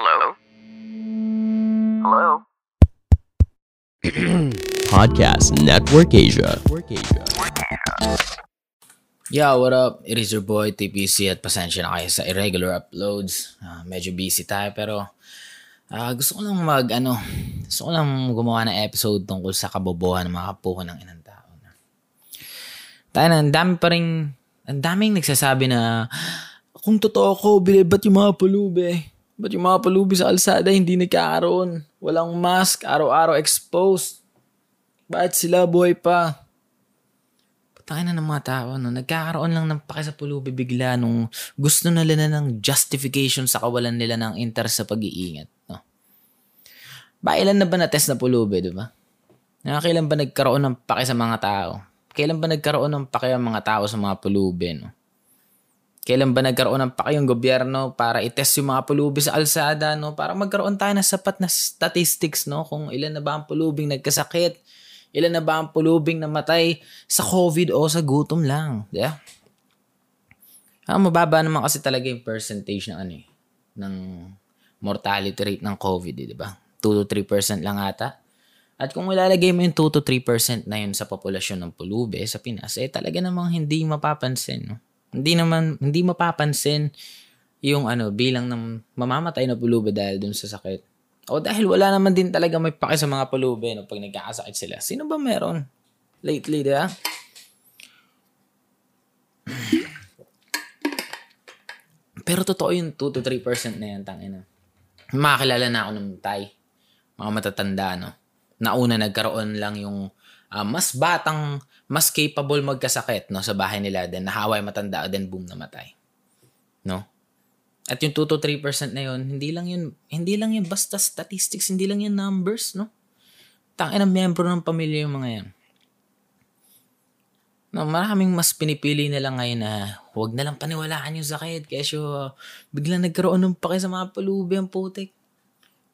Hello? Hello? Podcast Network Asia. Yo, what up? It is your boy TPC at pasensya na kayo sa irregular uploads. Ah, medyo busy tayo pero ah, gusto ko lang mag ano, gusto ko lang gumawa ng episode tungkol sa kabobohan ng mga kapuko ng inang tao. Tayo na, ang dami pa rin, ang daming nagsasabi na kung totoo ko, bili, ba't yung mga pulubi? Ba't yung mga pulubi sa alsada hindi nagkakaroon? Walang mask, araw-araw exposed. Bakit sila buhay pa? Putangin na ng mga tao, no? nagkakaroon lang ng pake sa pulubi bigla nung gusto nila na ng justification sa kawalan nila ng interest sa pag-iingat. No? Ba, ilan na ba na-test na pulubi, di ba? Nakakailan ba nagkaroon ng pake sa mga tao? Kailan ba nagkaroon ng pake ang mga tao sa mga pulubi, no? Kailan ba nagkaroon ng pake yung gobyerno para itest yung mga pulubi sa alsada, no? Para magkaroon tayo ng sapat na statistics, no? Kung ilan na ba ang pulubing nagkasakit, ilan na ba ang pulubing namatay sa COVID o sa gutom lang, di ba? Ah, mababa naman kasi talaga yung percentage ng ano eh, ng mortality rate ng COVID, eh, di ba? 2 to 3% lang ata. At kung ilalagay mo yung 2 to 3% na yun sa populasyon ng pulube sa Pinas, eh talaga namang hindi mapapansin. No? Hindi naman, hindi mapapansin yung ano, bilang ng mamamatay na pulube dahil dun sa sakit. O dahil wala naman din talaga may pake sa mga pulube no, pag nagkakasakit sila. Sino ba meron? Lately, di ba? Pero totoo yung 2 to 3% na yan, tangina. Makakilala na ako ng tay. Mga matatanda, no? Nauna nagkaroon lang yung ah, mas batang, mas capable magkasakit, no? Sa bahay nila. Then nahaway matanda, then boom, namatay. No? At yung 2 to 3% na yun, hindi lang yun, hindi lang yun basta statistics, hindi lang yun numbers, no? Tangin ng miyembro ng pamilya yung mga yan. No, maraming mas pinipili nila ngayon na huwag na lang paniwalaan yung sakit. Kesyo uh, biglang nagkaroon ng pake sa mga palubi ang putik.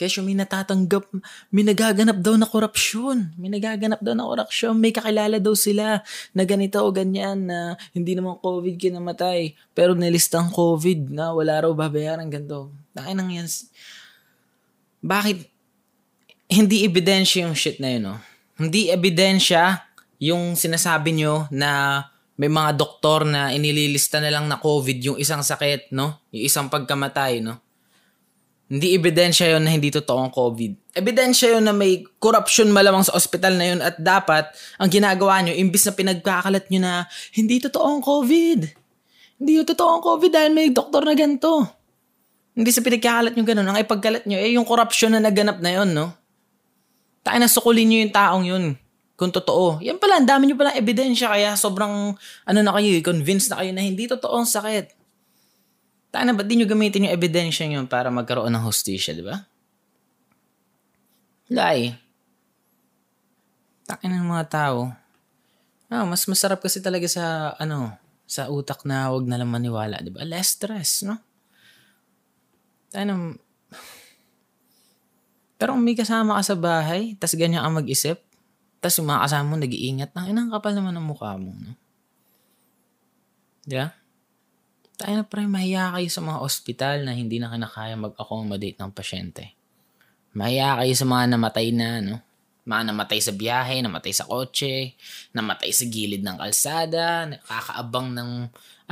Kesyo may natatanggap, may nagaganap daw na korupsyon. May nagaganap daw na korupsyon. May kakilala daw sila na ganito o ganyan na hindi naman COVID kinamatay. Pero nilistang COVID na wala raw babayaran ganito. Takin nang yan. Bakit hindi ebidensya yung shit na yun, no? Hindi ebidensya yung sinasabi nyo na may mga doktor na inililista na lang na COVID yung isang sakit, no? Yung isang pagkamatay, no? Hindi ebidensya yon na hindi totoo ang COVID. Ebidensya yon na may corruption malamang sa ospital na yun at dapat ang ginagawa nyo, imbis na pinagkakalat nyo na hindi totoo ang COVID. Hindi yung totoo ang COVID dahil may doktor na ganito. Hindi sa pinagkakalat nyo ganun. Ang ipagkalat nyo, eh yung corruption na naganap na yon no? Tayo na sukulin nyo yung taong yun. Kung totoo. Yan pala, ang dami nyo pala ebidensya kaya sobrang, ano na kayo, convinced na kayo na hindi totoo ang sakit. Tayo na, ba't di nyo gamitin yung ebidensya nyo para magkaroon ng hostisya, di ba? Lie. Takin ng mga tao. Ah, mas masarap kasi talaga sa, ano, sa utak na wag na lang maniwala, di ba? Less stress, no? Tayo na, pero kung may kasama ka sa bahay, tas ganyan ka mag-isip, tas yung mga kasama mo nag-iingat, nang inang kapal naman ang mukha mo. No? Yeah? Tayo na pre, mahiya kayo sa mga ospital na hindi na kinakaya mag-accommodate ng pasyente. Mahiya kayo sa mga namatay na, no? Mga namatay sa biyahe, namatay sa kotse, namatay sa gilid ng kalsada, nakakaabang ng,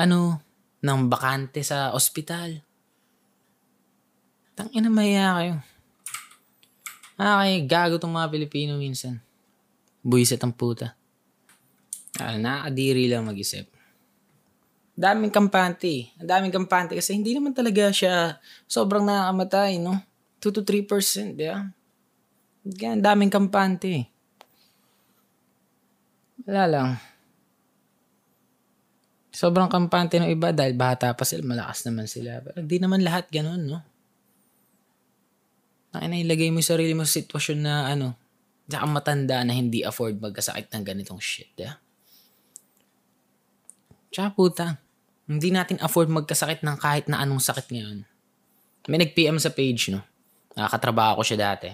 ano, ng bakante sa ospital. Tangina mahiya kayo. Ah, gago tong mga Pilipino minsan. Buisit ang puta. Ah, nakakadiri lang mag-isip. Daming kampante. Ang daming kampante kasi hindi naman talaga siya sobrang nakakamatay, no? 2 to 3%, di ba? Kaya ang daming kampante. Wala lang. Sobrang kampante ng iba dahil bata pa sila, malakas naman sila. Pero hindi naman lahat ganun, no? Ang ilagay mo yung sarili mo sa sitwasyon na ano, tsaka matanda na hindi afford magkasakit ng ganitong shit, yeah? Tsaka puta, hindi natin afford magkasakit ng kahit na anong sakit ngayon. May nag-PM sa page, no? Nakakatrabaho ko siya dati.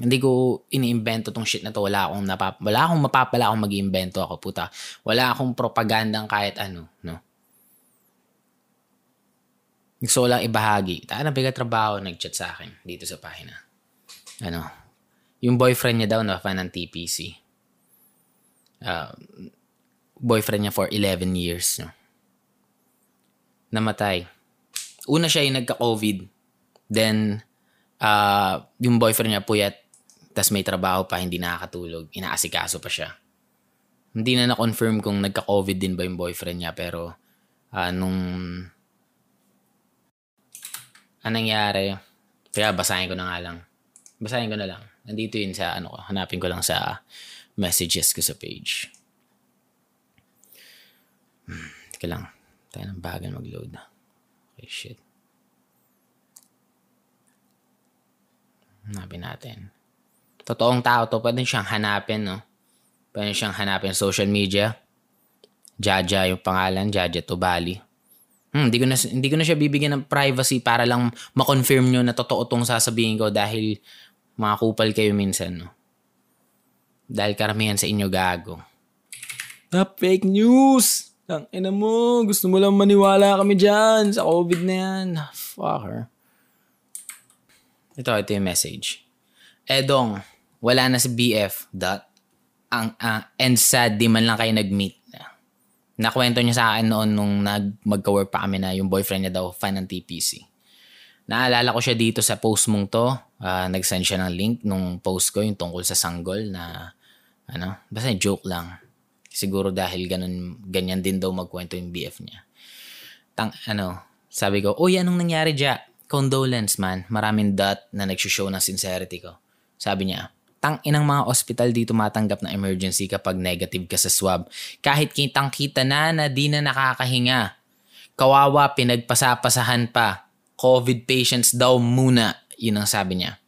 Hindi ko iniimbento tong shit na to. Wala akong, napap- wala akong mapapala akong mag-iimbento ako, puta. Wala akong propagandang kahit ano, no? Gusto ko lang ibahagi. Tayo na bigat trabaho, nag-chat sa akin dito sa pahina. Ano, yung boyfriend niya daw na fan ng TPC. Uh, boyfriend niya for 11 years. No? Namatay. Una siya yung nagka-COVID. Then, uh, yung boyfriend niya puyat, tas may trabaho pa, hindi nakakatulog. Inaasikaso pa siya. Hindi na na-confirm kung nagka-COVID din ba yung boyfriend niya, pero uh, nung anong nangyari, kaya basahin ko na nga lang. Basahin ko na lang. Nandito yun sa ano ko, hanapin ko lang sa messages ko sa page. Hmm, lang. Tayo ng bagal mag-load. Okay, shit. Hanapin natin. Totoong tao to, pwede siyang hanapin, no? Pwede siyang hanapin social media. Jaja yung pangalan, Jaja Tubali. Hmm, hindi ko na hindi ko na siya bibigyan ng privacy para lang ma-confirm nyo na totoo tong sasabihin ko dahil mga kupal kayo minsan, no? Dahil karamihan sa inyo gago. Na fake news! Ang ina mo, gusto mo lang maniwala kami dyan sa COVID na yan. Fuck her. Ito, ito yung message. Edong, wala na si BF. Dot. Ang, uh, and sad, di man lang kayo nag-meet nakwento niya sa akin noon nung nag magka-work pa kami na yung boyfriend niya daw fan ng TPC. Naalala ko siya dito sa post mong to. Uh, nag-send siya ng link nung post ko yung tungkol sa sanggol na ano, basta joke lang. Siguro dahil ganun, ganyan din daw magkwento yung BF niya. Tang, ano, sabi ko, uy, anong nangyari dya? Condolence man, maraming dot na nag-show ng sincerity ko. Sabi niya, tang inang mga ospital dito matanggap ng emergency kapag negative ka sa swab. Kahit kitang kita na na di na nakakahinga. Kawawa, pinagpasapasahan pa. COVID patients daw muna. Yun ang sabi niya.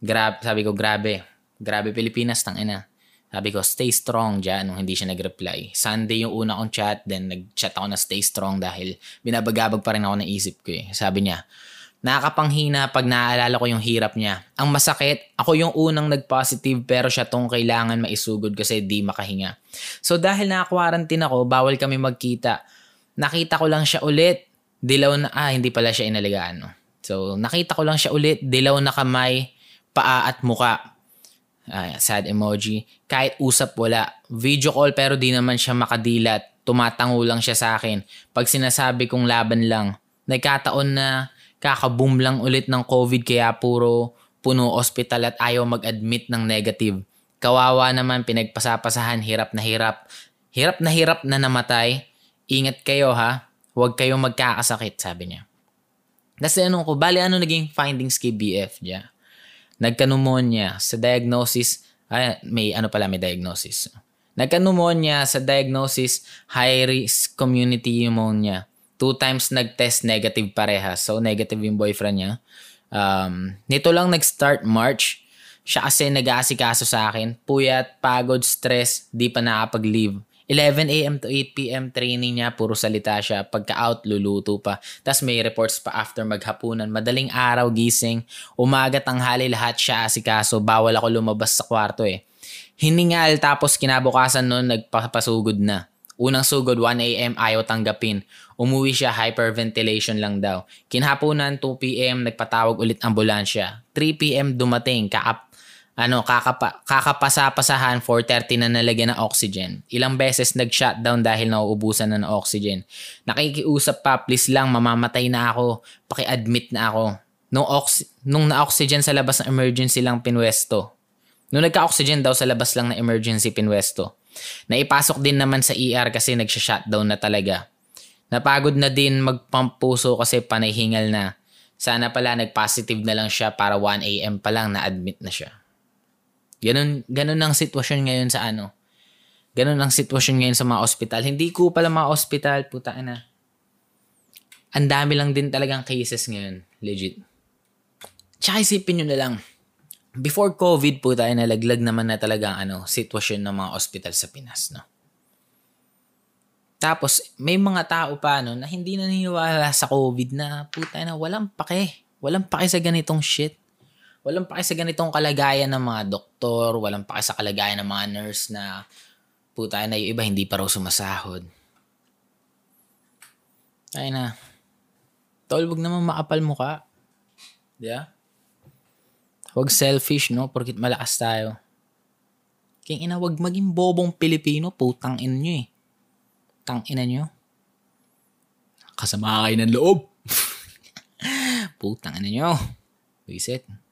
Grab, sabi ko, grabe. Grabe Pilipinas, tang ina. Sabi ko, stay strong dyan nung hindi siya nag-reply. Sunday yung una kong chat, then nag-chat ako na stay strong dahil binabagabag pa rin ako ng isip ko eh. Sabi niya, Nakakapanghina pag naaalala ko yung hirap niya. Ang masakit, ako yung unang nag-positive pero siya tong kailangan maisugod kasi di makahinga. So dahil naka-quarantine ako, bawal kami magkita. Nakita ko lang siya ulit. Dilaw na, ah hindi pala siya inaligaan. No? So nakita ko lang siya ulit. Dilaw na kamay, paa at muka. Uh, sad emoji. Kahit usap wala. Video call pero di naman siya makadilat. Tumatango lang siya sa akin. Pag sinasabi kong laban lang, nagkataon na kakaboom lang ulit ng COVID kaya puro puno ospital at ayaw mag-admit ng negative. Kawawa naman pinagpasapasahan, hirap na hirap. Hirap na hirap na namatay. Ingat kayo ha. Huwag kayong magkakasakit, sabi niya. Kasi ano ko, bali ano naging findings kay BF niya? Nagka-pneumonia sa diagnosis, ay, may ano pala, may diagnosis. Nagka-pneumonia sa diagnosis, high-risk community pneumonia two times nag-test negative parehas. So, negative yung boyfriend niya. Um, nito lang nag-start March. Siya kasi nag-aasikaso sa akin. Puyat, pagod, stress, di pa nakapag-leave. 11 a.m. to 8 p.m. training niya, puro salita siya. Pagka-out, luluto pa. Tapos may reports pa after maghapunan. Madaling araw, gising. Umaga, tanghali, lahat siya asikaso. Bawal ako lumabas sa kwarto eh. Hiningal tapos kinabukasan noon nagpapasugod na. Unang sugod 1 a.m. ayaw tanggapin. Umuwi siya hyperventilation lang daw. Kinhapunan 2 p.m. nagpatawag ulit ambulansya. 3 p.m. dumating kakap ano kakapa, kakapasa-pasahan 4:30 na nalagyan ng oxygen. Ilang beses nag-shutdown dahil nauubusan na ng oxygen. Nakikiusap pa, please lang mamamatay na ako. Paki-admit na ako. Nung ox- nung na-oxygen sa labas ng emergency lang pinwesto. Nung nagka-oxygen daw sa labas lang ng emergency pinwesto. Naipasok din naman sa ER kasi nagsha-shutdown na talaga. Napagod na din magpump puso kasi panay hingal na. Sana pala nag-positive na lang siya para 1 a.m. pa lang na-admit na siya. Ganun, ganun ang sitwasyon ngayon sa ano. Ganun ang sitwasyon ngayon sa mga ospital. Hindi ko pala mga ospital, puta na. Ang dami lang din talagang cases ngayon. Legit. Tsaka isipin nyo na lang before COVID po tayo nalaglag naman na talaga ano, sitwasyon ng mga ospital sa Pinas, no? Tapos, may mga tao pa no, na hindi naniniwala sa COVID na puta na walang pake. Walang pake sa ganitong shit. Walang pake sa ganitong kalagayan ng mga doktor, walang pake sa kalagayan ng mga nurse na puta na yung iba hindi pa raw sumasahod. Ay na. Tol, wag naman makapal mukha. Di ba? Huwag selfish, no? Porkit malakas tayo. King ina, wag maging bobong Pilipino. Putang ina nyo eh. Tang ina nyo. Kasama kayo ng loob. Putang ina nyo. Visit.